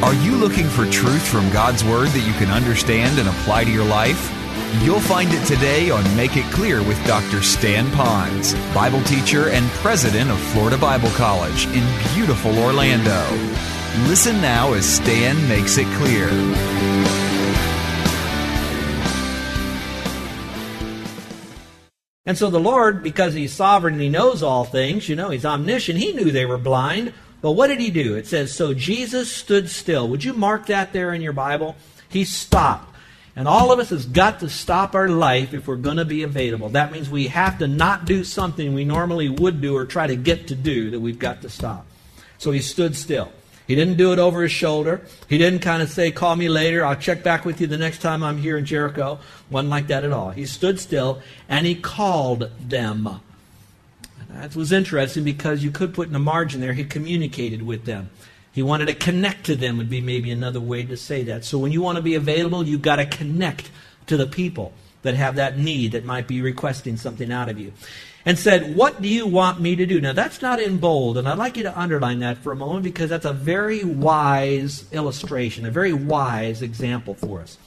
Are you looking for truth from God's Word that you can understand and apply to your life? You'll find it today on Make It Clear with Dr. Stan Ponz, Bible teacher and president of Florida Bible College in beautiful Orlando. Listen now as Stan makes it clear. And so the Lord, because He's sovereign and He knows all things, you know, He's omniscient, He knew they were blind. But what did He do? It says, So Jesus stood still. Would you mark that there in your Bible? He stopped. And all of us has got to stop our life if we're going to be available. That means we have to not do something we normally would do or try to get to do that we've got to stop. So he stood still. He didn't do it over his shoulder. He didn't kind of say, Call me later. I'll check back with you the next time I'm here in Jericho. Wasn't like that at all. He stood still and he called them. That was interesting because you could put in a margin there, he communicated with them. He wanted to connect to them, would be maybe another way to say that. So when you want to be available, you've got to connect to the people that have that need that might be requesting something out of you and said, What do you want me to do? Now, that's not in bold, and I'd like you to underline that for a moment because that's a very wise illustration, a very wise example for us.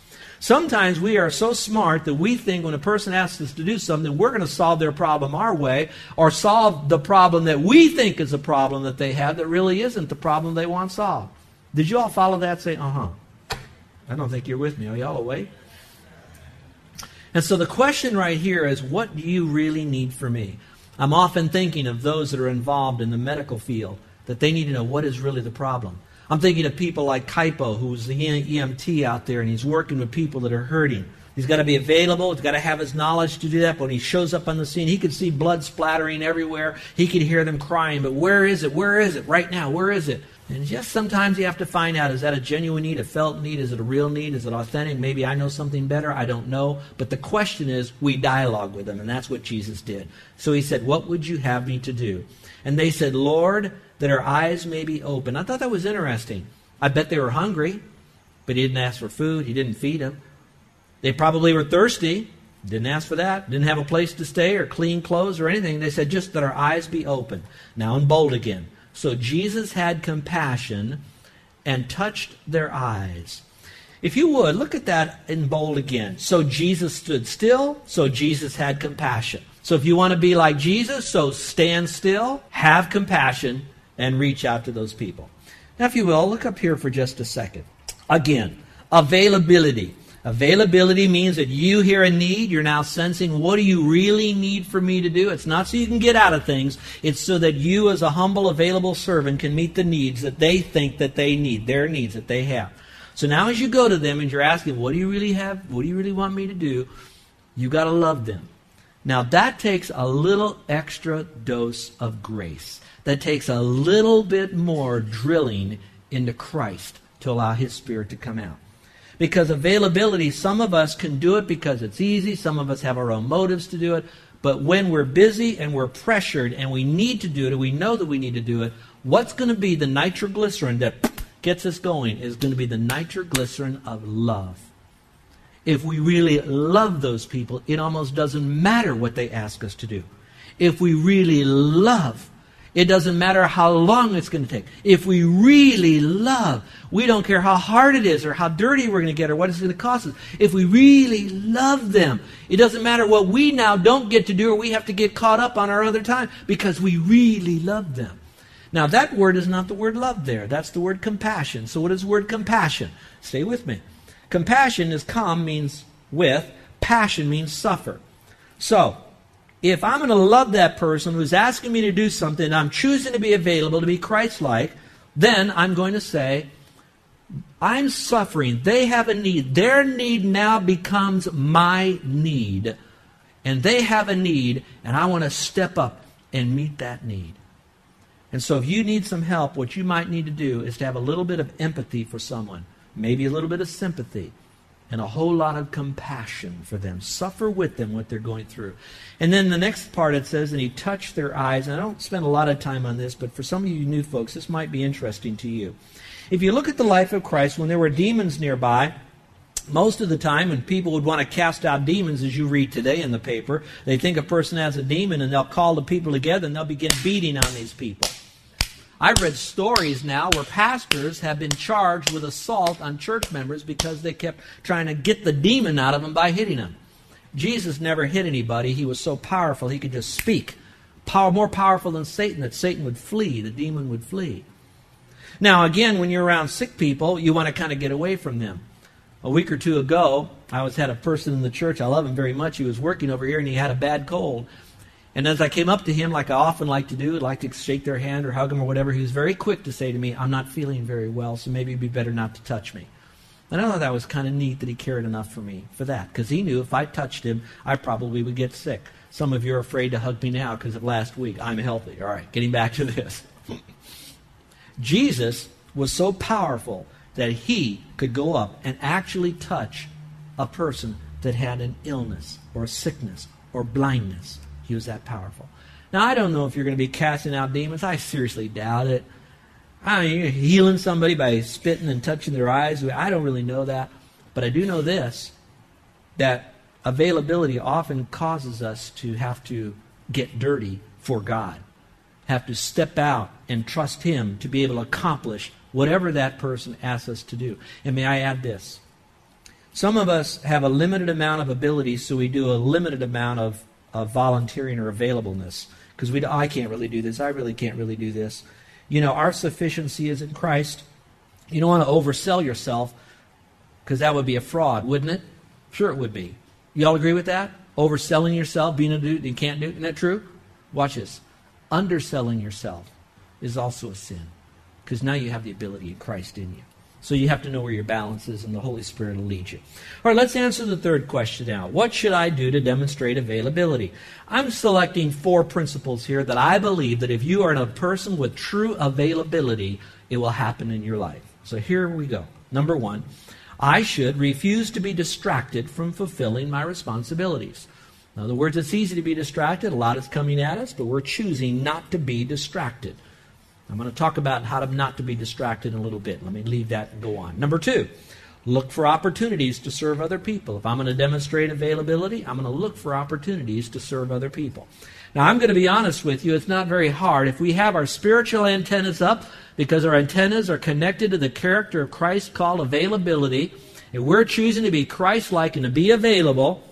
Sometimes we are so smart that we think when a person asks us to do something, we're going to solve their problem our way or solve the problem that we think is a problem that they have that really isn't the problem they want solved. Did you all follow that? Say, uh huh. I don't think you're with me. Are y'all awake? And so the question right here is what do you really need from me? I'm often thinking of those that are involved in the medical field, that they need to know what is really the problem. I'm thinking of people like Kaipo, who's the EMT out there, and he's working with people that are hurting. He's got to be available. He's got to have his knowledge to do that. But when he shows up on the scene, he can see blood splattering everywhere. He can hear them crying. But where is it? Where is it? Right now, where is it? And just sometimes you have to find out is that a genuine need, a felt need? Is it a real need? Is it authentic? Maybe I know something better. I don't know. But the question is, we dialogue with them. And that's what Jesus did. So he said, What would you have me to do? And they said, Lord, that our eyes may be open. I thought that was interesting. I bet they were hungry, but he didn't ask for food. He didn't feed them. They probably were thirsty. Didn't ask for that. Didn't have a place to stay or clean clothes or anything. They said, just that our eyes be open. Now in bold again. So Jesus had compassion and touched their eyes. If you would, look at that in bold again. So Jesus stood still, so Jesus had compassion. So if you want to be like Jesus, so stand still, have compassion, and reach out to those people. Now, if you will, look up here for just a second. Again, availability. Availability means that you hear a need, you're now sensing what do you really need for me to do? It's not so you can get out of things, it's so that you as a humble available servant can meet the needs that they think that they need, their needs that they have. So now as you go to them and you're asking, what do you really have? What do you really want me to do? You got to love them. Now that takes a little extra dose of grace. That takes a little bit more drilling into Christ to allow his spirit to come out. Because availability, some of us can do it because it's easy, some of us have our own motives to do it. But when we're busy and we're pressured and we need to do it and we know that we need to do it, what's going to be the nitroglycerin that gets us going is going to be the nitroglycerin of love. If we really love those people, it almost doesn't matter what they ask us to do. If we really love, it doesn't matter how long it's going to take. If we really love, we don't care how hard it is or how dirty we're going to get or what it's going to cost us. If we really love them, it doesn't matter what we now don't get to do or we have to get caught up on our other time because we really love them. Now, that word is not the word love there. That's the word compassion. So, what is the word compassion? Stay with me. Compassion is com means with, passion means suffer. So, if I'm going to love that person who's asking me to do something, I'm choosing to be available, to be Christ like, then I'm going to say, I'm suffering. They have a need. Their need now becomes my need. And they have a need, and I want to step up and meet that need. And so, if you need some help, what you might need to do is to have a little bit of empathy for someone, maybe a little bit of sympathy and a whole lot of compassion for them. Suffer with them what they're going through. And then the next part it says, and he touched their eyes. And I don't spend a lot of time on this, but for some of you new folks, this might be interesting to you. If you look at the life of Christ, when there were demons nearby, most of the time when people would want to cast out demons, as you read today in the paper, they think a person has a demon and they'll call the people together and they'll begin beating on these people. I've read stories now where pastors have been charged with assault on church members because they kept trying to get the demon out of them by hitting them. Jesus never hit anybody. He was so powerful he could just speak. Power, more powerful than Satan, that Satan would flee, the demon would flee. Now, again, when you're around sick people, you want to kind of get away from them. A week or two ago, I was had a person in the church. I love him very much. He was working over here and he had a bad cold. And as I came up to him, like I often like to do, I'd like to shake their hand or hug them or whatever, he was very quick to say to me, I'm not feeling very well, so maybe it'd be better not to touch me. And I thought that was kind of neat that he cared enough for me for that, because he knew if I touched him, I probably would get sick. Some of you are afraid to hug me now because of last week. I'm healthy. All right, getting back to this. Jesus was so powerful that he could go up and actually touch a person that had an illness or a sickness or blindness. He was that powerful. Now, I don't know if you're going to be casting out demons. I seriously doubt it. I mean, you're healing somebody by spitting and touching their eyes. I don't really know that. But I do know this that availability often causes us to have to get dirty for God, have to step out and trust Him to be able to accomplish whatever that person asks us to do. And may I add this? Some of us have a limited amount of ability, so we do a limited amount of, of volunteering or availableness. Because we, I can't really do this. I really can't really do this. You know, our sufficiency is in Christ. You don't want to oversell yourself because that would be a fraud, wouldn't it? Sure, it would be. You all agree with that? Overselling yourself, being a dude you can't do. Isn't that true? Watch this. Underselling yourself is also a sin because now you have the ability of Christ in you. So you have to know where your balance is, and the Holy Spirit will lead you. All right, let's answer the third question now. What should I do to demonstrate availability? I'm selecting four principles here that I believe that if you are a person with true availability, it will happen in your life. So here we go. Number one, I should refuse to be distracted from fulfilling my responsibilities. In other words, it's easy to be distracted. A lot is coming at us, but we're choosing not to be distracted. I'm going to talk about how to not to be distracted in a little bit. Let me leave that and go on. Number two, look for opportunities to serve other people. If I'm going to demonstrate availability, I'm going to look for opportunities to serve other people. Now, I'm going to be honest with you, it's not very hard. If we have our spiritual antennas up, because our antennas are connected to the character of Christ called availability, and we're choosing to be Christ like and to be available,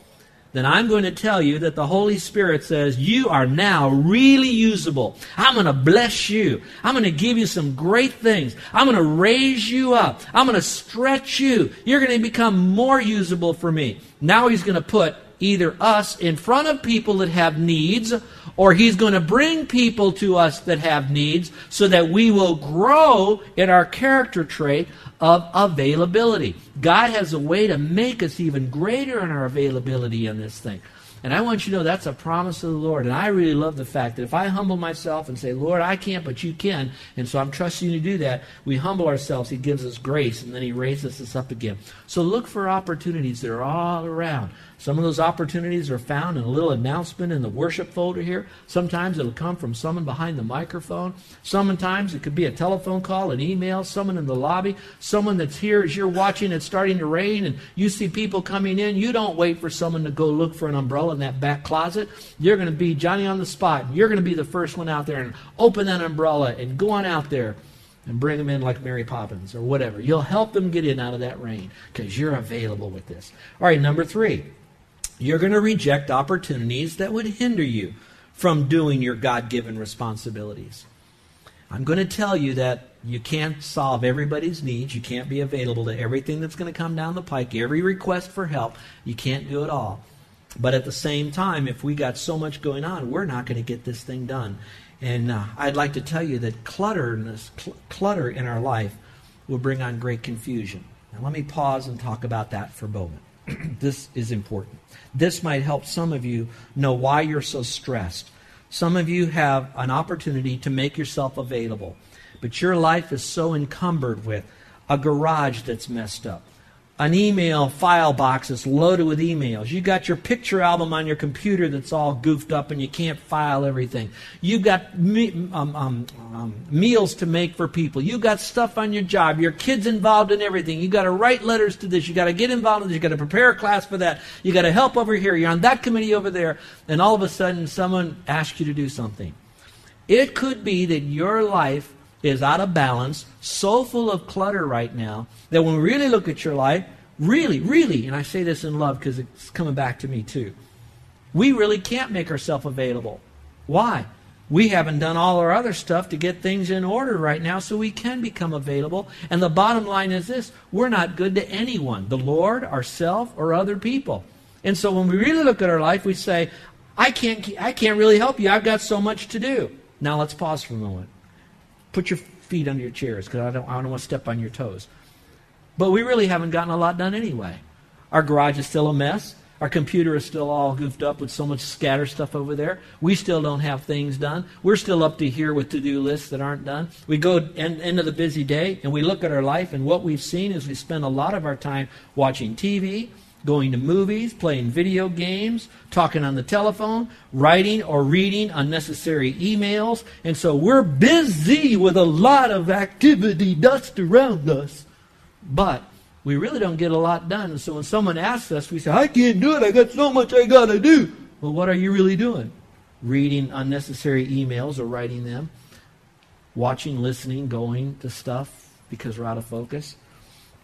then I'm going to tell you that the Holy Spirit says, You are now really usable. I'm going to bless you. I'm going to give you some great things. I'm going to raise you up. I'm going to stretch you. You're going to become more usable for me. Now He's going to put either us in front of people that have needs, or He's going to bring people to us that have needs so that we will grow in our character trait of availability. God has a way to make us even greater in our availability in this thing. And I want you to know that's a promise of the Lord. And I really love the fact that if I humble myself and say, Lord, I can't, but you can, and so I'm trusting you to do that, we humble ourselves, He gives us grace, and then He raises us up again. So look for opportunities that are all around. Some of those opportunities are found in a little announcement in the worship folder here. Sometimes it'll come from someone behind the microphone. Sometimes it could be a telephone call, an email, someone in the lobby, someone that's here as you're watching it's starting to rain and you see people coming in. You don't wait for someone to go look for an umbrella in that back closet. You're going to be Johnny on the spot. You're going to be the first one out there and open that umbrella and go on out there and bring them in like Mary Poppins or whatever. You'll help them get in out of that rain because you're available with this. All right, number three you're going to reject opportunities that would hinder you from doing your God given responsibilities. I'm going to tell you that you can't solve everybody's needs. You can't be available to everything that's going to come down the pike, every request for help. You can't do it all. But at the same time, if we got so much going on, we're not going to get this thing done. And uh, I'd like to tell you that cl- clutter in our life will bring on great confusion. Now, let me pause and talk about that for a moment. this is important. This might help some of you know why you're so stressed. Some of you have an opportunity to make yourself available, but your life is so encumbered with a garage that's messed up, an email file box that's loaded with emails. You got your picture album on your computer that's all goofed up and you can't file everything. You've got me, um, um, um, meals to make for people. You've got stuff on your job. Your kids involved in everything. You've got to write letters to this. You've got to get involved in this. You've got to prepare a class for that. You've got to help over here. You're on that committee over there, and all of a sudden someone asks you to do something. It could be that your life is out of balance, so full of clutter right now that when we really look at your life, really, really, and I say this in love because it's coming back to me too, we really can't make ourselves available. Why? We haven't done all our other stuff to get things in order right now so we can become available. And the bottom line is this we're not good to anyone, the Lord, ourselves, or other people. And so when we really look at our life, we say, I can't, I can't really help you. I've got so much to do. Now let's pause for a moment. Put your feet under your chairs because I don't, I don't want to step on your toes. But we really haven't gotten a lot done anyway. Our garage is still a mess. Our computer is still all goofed up with so much scatter stuff over there. We still don't have things done. We're still up to here with to do lists that aren't done. We go end, end of the busy day and we look at our life, and what we've seen is we spend a lot of our time watching TV, going to movies, playing video games, talking on the telephone, writing or reading unnecessary emails. And so we're busy with a lot of activity dust around us. But we really don't get a lot done. And so when someone asks us, we say, I can't do it. I got so much I got to do. Well, what are you really doing? Reading unnecessary emails or writing them, watching, listening, going to stuff because we're out of focus.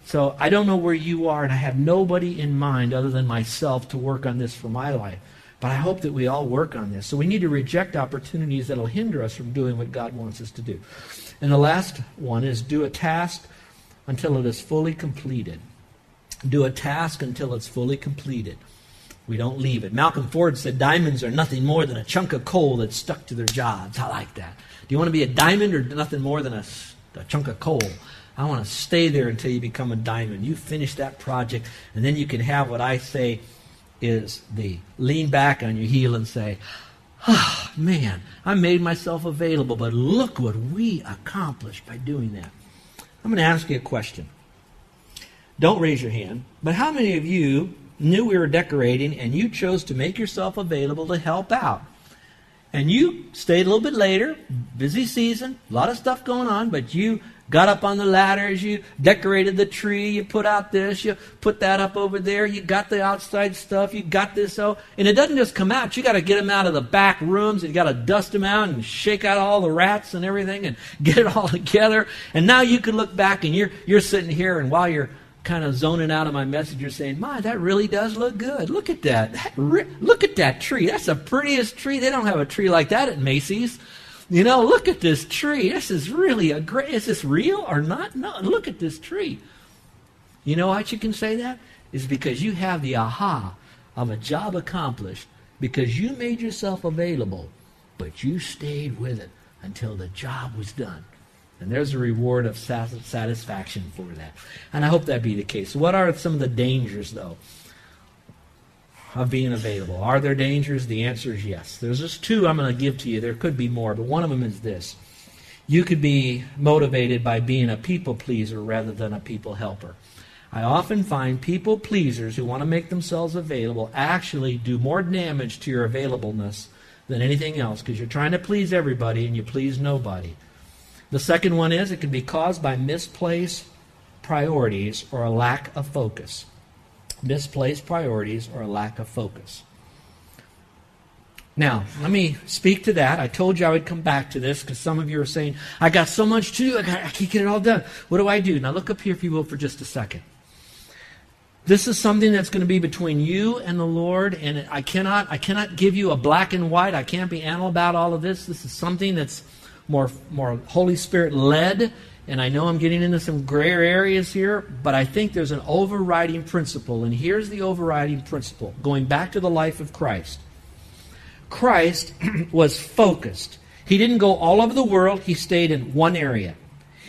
So I don't know where you are, and I have nobody in mind other than myself to work on this for my life. But I hope that we all work on this. So we need to reject opportunities that will hinder us from doing what God wants us to do. And the last one is do a task until it is fully completed. Do a task until it's fully completed. We don't leave it. Malcolm Forbes said diamonds are nothing more than a chunk of coal that's stuck to their jobs. I like that. Do you want to be a diamond or nothing more than a, a chunk of coal? I want to stay there until you become a diamond. You finish that project, and then you can have what I say is the lean back on your heel and say, Oh, man, I made myself available, but look what we accomplished by doing that. I'm going to ask you a question. Don't raise your hand, but how many of you knew we were decorating and you chose to make yourself available to help out? And you stayed a little bit later, busy season, a lot of stuff going on, but you got up on the ladders, you decorated the tree, you put out this, you put that up over there, you got the outside stuff, you got this oh, and it doesn't just come out. You got to get them out of the back rooms, and you got to dust them out and shake out all the rats and everything, and get it all together. And now you can look back, and you're you're sitting here, and while you're kind of zoning out of my message, you're saying, "My, that really does look good. Look at that. that re- look at that tree. That's the prettiest tree. They don't have a tree like that at Macy's." You know, look at this tree. This is really a great. Is this real or not? No, look at this tree. You know what you can say that? Is because you have the aha of a job accomplished because you made yourself available, but you stayed with it until the job was done. And there's a reward of satisfaction for that. And I hope that be the case. What are some of the dangers, though? Of being available. Are there dangers? The answer is yes. There's just two I'm going to give to you. There could be more, but one of them is this. You could be motivated by being a people pleaser rather than a people helper. I often find people pleasers who want to make themselves available actually do more damage to your availableness than anything else because you're trying to please everybody and you please nobody. The second one is it can be caused by misplaced priorities or a lack of focus misplaced priorities, or a lack of focus. Now, let me speak to that. I told you I would come back to this because some of you are saying, I got so much to do, I, got, I can't get it all done. What do I do? Now, look up here, if you will, for just a second. This is something that's going to be between you and the Lord, and I cannot, I cannot give you a black and white. I can't be anal about all of this. This is something that's more, more Holy Spirit led and I know I'm getting into some gray areas here, but I think there's an overriding principle. And here's the overriding principle going back to the life of Christ. Christ was focused. He didn't go all over the world, he stayed in one area.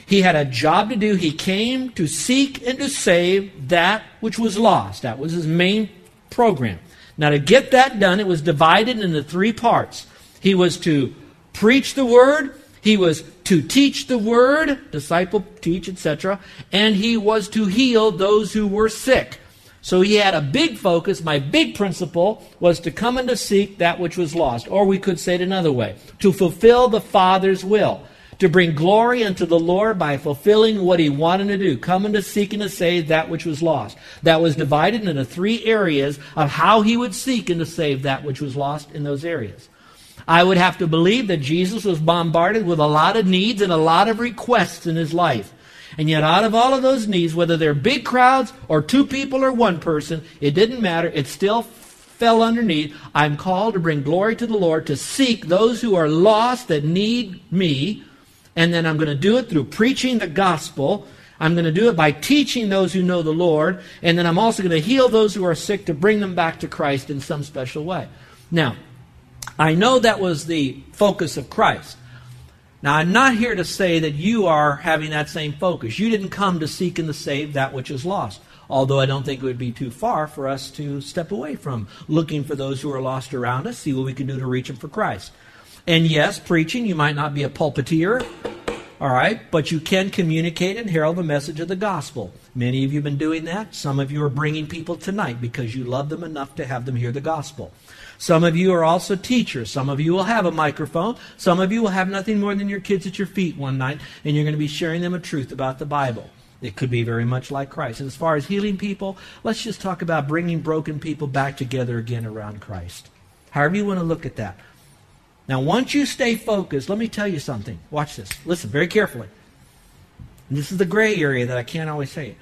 He had a job to do. He came to seek and to save that which was lost. That was his main program. Now, to get that done, it was divided into three parts. He was to preach the word, he was to teach the word, disciple, teach, etc., and he was to heal those who were sick. So he had a big focus. My big principle was to come and to seek that which was lost. Or we could say it another way to fulfill the Father's will, to bring glory unto the Lord by fulfilling what he wanted to do, coming to seek and to save that which was lost. That was divided into three areas of how he would seek and to save that which was lost in those areas. I would have to believe that Jesus was bombarded with a lot of needs and a lot of requests in his life. And yet, out of all of those needs, whether they're big crowds or two people or one person, it didn't matter. It still fell underneath. I'm called to bring glory to the Lord, to seek those who are lost that need me. And then I'm going to do it through preaching the gospel. I'm going to do it by teaching those who know the Lord. And then I'm also going to heal those who are sick to bring them back to Christ in some special way. Now, I know that was the focus of Christ. Now, I'm not here to say that you are having that same focus. You didn't come to seek and to save that which is lost. Although I don't think it would be too far for us to step away from looking for those who are lost around us, see what we can do to reach them for Christ. And yes, preaching, you might not be a pulpiteer, all right, but you can communicate and herald the message of the gospel. Many of you have been doing that. Some of you are bringing people tonight because you love them enough to have them hear the gospel. Some of you are also teachers. Some of you will have a microphone. Some of you will have nothing more than your kids at your feet one night, and you're going to be sharing them a truth about the Bible. It could be very much like Christ. And as far as healing people, let's just talk about bringing broken people back together again around Christ. However, you want to look at that. Now, once you stay focused, let me tell you something. Watch this. Listen very carefully. This is the gray area that I can't always say.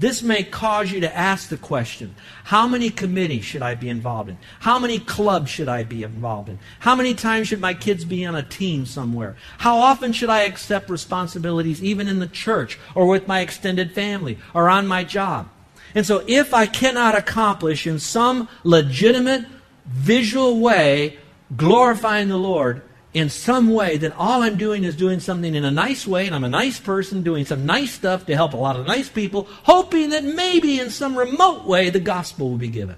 This may cause you to ask the question how many committees should I be involved in? How many clubs should I be involved in? How many times should my kids be on a team somewhere? How often should I accept responsibilities, even in the church or with my extended family or on my job? And so, if I cannot accomplish in some legitimate, visual way glorifying the Lord, in some way that all I'm doing is doing something in a nice way, and I'm a nice person doing some nice stuff to help a lot of nice people, hoping that maybe in some remote way the gospel will be given.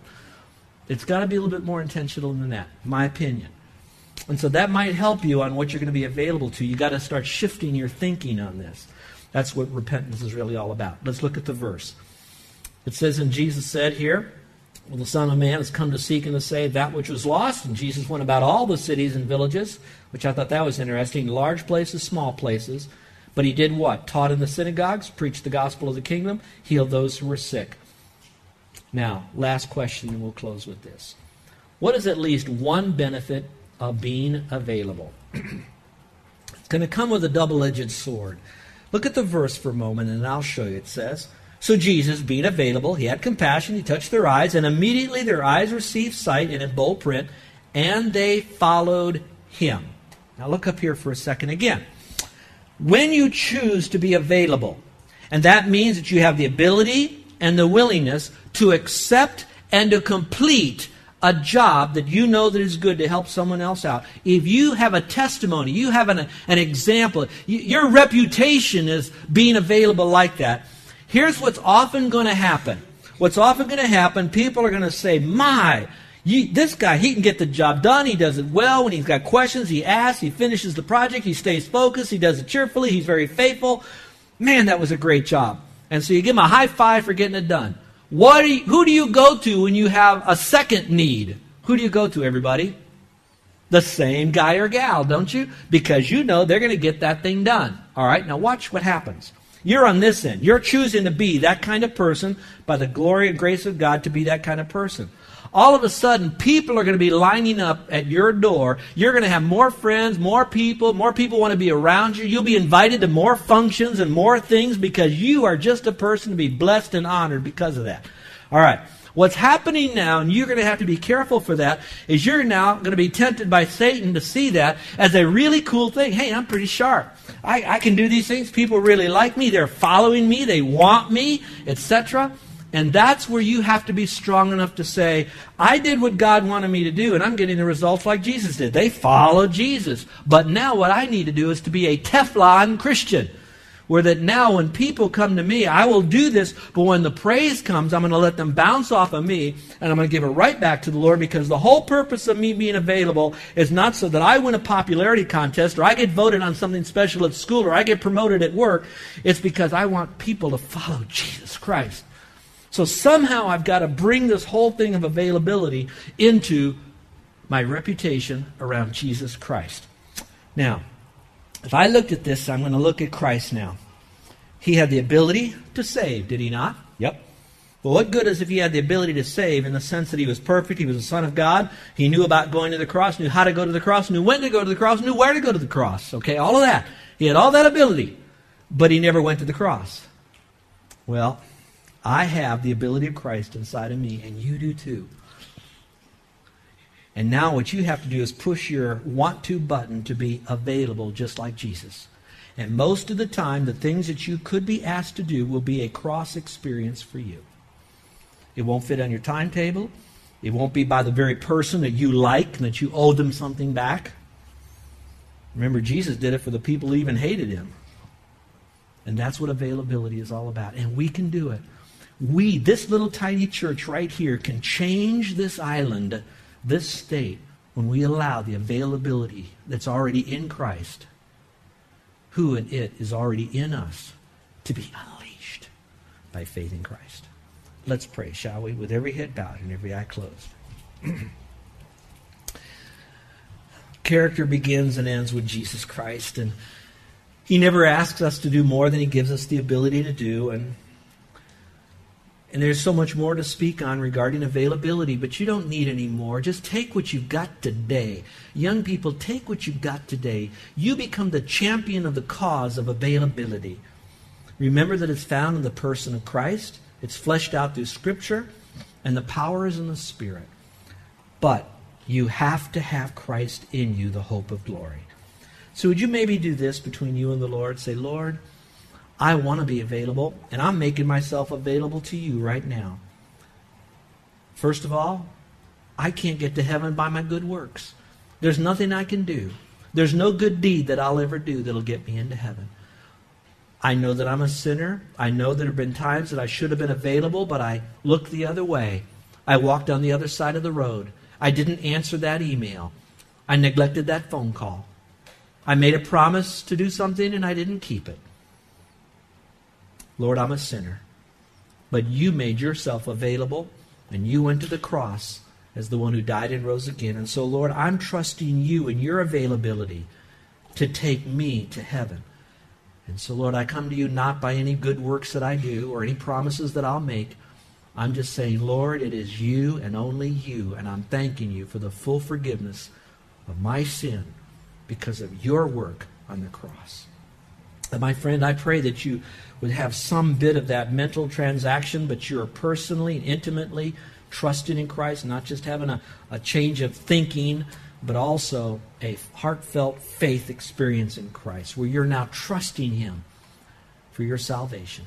It's got to be a little bit more intentional than that, my opinion. And so that might help you on what you're going to be available to. you got to start shifting your thinking on this. That's what repentance is really all about. Let's look at the verse. It says, and Jesus said here, well, the Son of Man has come to seek and to save that which was lost. And Jesus went about all the cities and villages, which I thought that was interesting, large places, small places. But he did what? Taught in the synagogues, preached the gospel of the kingdom, healed those who were sick. Now, last question, and we'll close with this. What is at least one benefit of being available? it's going to come with a double edged sword. Look at the verse for a moment, and I'll show you. It says, so Jesus, being available, he had compassion, he touched their eyes, and immediately their eyes received sight, and in bold print, and they followed him. Now look up here for a second again. When you choose to be available, and that means that you have the ability and the willingness to accept and to complete a job that you know that is good to help someone else out. If you have a testimony, you have an, an example, your reputation is being available like that Here's what's often going to happen. What's often going to happen, people are going to say, My, you, this guy, he can get the job done. He does it well. When he's got questions, he asks. He finishes the project. He stays focused. He does it cheerfully. He's very faithful. Man, that was a great job. And so you give him a high five for getting it done. What do you, who do you go to when you have a second need? Who do you go to, everybody? The same guy or gal, don't you? Because you know they're going to get that thing done. All right, now watch what happens. You're on this end. You're choosing to be that kind of person by the glory and grace of God to be that kind of person. All of a sudden, people are going to be lining up at your door. You're going to have more friends, more people, more people want to be around you. You'll be invited to more functions and more things because you are just a person to be blessed and honored because of that. All right. What's happening now, and you're going to have to be careful for that, is you're now going to be tempted by Satan to see that as a really cool thing. Hey, I'm pretty sharp. I, I can do these things. People really like me. They're following me. They want me, etc. And that's where you have to be strong enough to say, I did what God wanted me to do, and I'm getting the results like Jesus did. They followed Jesus. But now what I need to do is to be a Teflon Christian where that now when people come to me, I will do this, but when the praise comes, I'm going to let them bounce off of me and I'm going to give it right back to the Lord because the whole purpose of me being available is not so that I win a popularity contest or I get voted on something special at school or I get promoted at work. It's because I want people to follow Jesus Christ. So somehow I've got to bring this whole thing of availability into my reputation around Jesus Christ. Now, if I looked at this, I'm going to look at Christ now. He had the ability to save, did he not? Yep. Well, what good is if he had the ability to save in the sense that he was perfect, he was the Son of God, he knew about going to the cross, knew how to go to the cross, knew when to go to the cross, knew where to go to the cross. Okay, all of that. He had all that ability, but he never went to the cross. Well, I have the ability of Christ inside of me, and you do too. And now what you have to do is push your want to button to be available just like Jesus. And most of the time, the things that you could be asked to do will be a cross experience for you. It won't fit on your timetable. It won't be by the very person that you like and that you owe them something back. Remember, Jesus did it for the people who even hated him. And that's what availability is all about. And we can do it. We, this little tiny church right here, can change this island, this state, when we allow the availability that's already in Christ, who and it is already in us, to be unleashed by faith in Christ. Let's pray, shall we? With every head bowed and every eye closed. Character begins and ends with Jesus Christ, and He never asks us to do more than He gives us the ability to do. And and there's so much more to speak on regarding availability, but you don't need any more. Just take what you've got today. Young people, take what you've got today. You become the champion of the cause of availability. Remember that it's found in the person of Christ. It's fleshed out through Scripture, and the power is in the Spirit. But you have to have Christ in you, the hope of glory. So, would you maybe do this between you and the Lord? Say, Lord, I want to be available, and I'm making myself available to you right now. First of all, I can't get to heaven by my good works. There's nothing I can do. There's no good deed that I'll ever do that'll get me into heaven. I know that I'm a sinner. I know there have been times that I should have been available, but I looked the other way. I walked on the other side of the road. I didn't answer that email. I neglected that phone call. I made a promise to do something and I didn't keep it. Lord, I'm a sinner. But you made yourself available and you went to the cross as the one who died and rose again. And so, Lord, I'm trusting you and your availability to take me to heaven. And so, Lord, I come to you not by any good works that I do or any promises that I'll make. I'm just saying, Lord, it is you and only you, and I'm thanking you for the full forgiveness of my sin because of your work on the cross. And my friend, I pray that you would have some bit of that mental transaction, but you're personally and intimately trusting in Christ, not just having a, a change of thinking but also a heartfelt faith experience in Christ where you're now trusting Him for your salvation.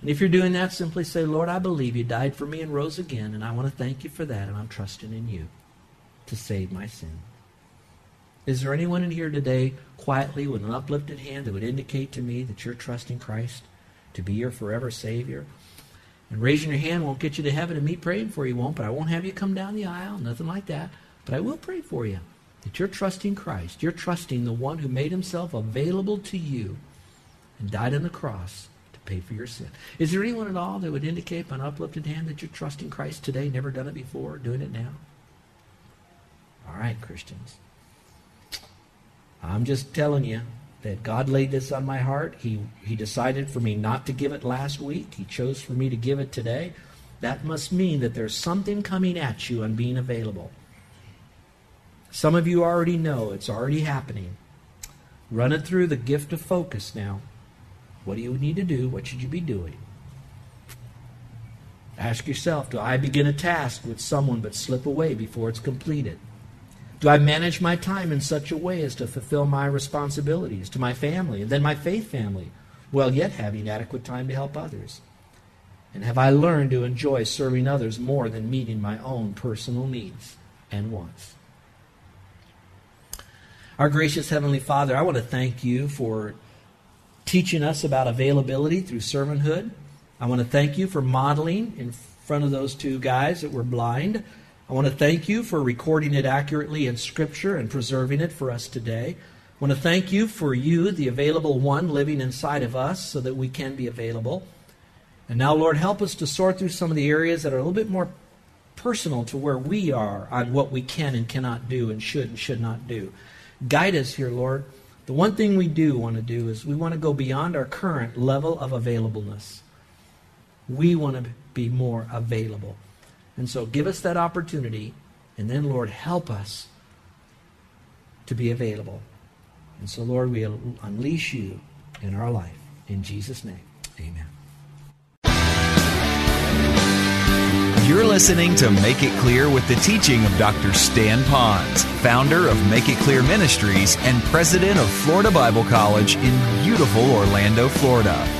And if you're doing that, simply say, Lord, I believe you died for me and rose again, and I want to thank you for that, and I'm trusting in you to save my sin. Is there anyone in here today, quietly, with an uplifted hand, that would indicate to me that you're trusting Christ to be your forever Savior? And raising your hand won't get you to heaven, and me praying for you won't, but I won't have you come down the aisle, nothing like that. But I will pray for you that you're trusting Christ. You're trusting the one who made himself available to you and died on the cross to pay for your sin. Is there anyone at all that would indicate by an uplifted hand that you're trusting Christ today, never done it before, doing it now? All right, Christians. I'm just telling you that God laid this on my heart. He, he decided for me not to give it last week. He chose for me to give it today. That must mean that there's something coming at you and being available. Some of you already know it's already happening. Run it through the gift of focus now. What do you need to do? What should you be doing? Ask yourself Do I begin a task with someone but slip away before it's completed? Do I manage my time in such a way as to fulfill my responsibilities to my family and then my faith family, while yet having adequate time to help others? And have I learned to enjoy serving others more than meeting my own personal needs and wants? Our gracious Heavenly Father, I want to thank you for teaching us about availability through servanthood. I want to thank you for modeling in front of those two guys that were blind. I want to thank you for recording it accurately in Scripture and preserving it for us today. I want to thank you for you, the available one, living inside of us so that we can be available. And now, Lord, help us to sort through some of the areas that are a little bit more personal to where we are on what we can and cannot do and should and should not do. Guide us here, Lord. The one thing we do want to do is we want to go beyond our current level of availableness. We want to be more available. And so give us that opportunity, and then, Lord, help us to be available. And so, Lord, we unleash you in our life. In Jesus' name, amen. You're listening to Make It Clear with the teaching of Dr. Stan Ponz, founder of Make It Clear Ministries and president of Florida Bible College in beautiful Orlando, Florida.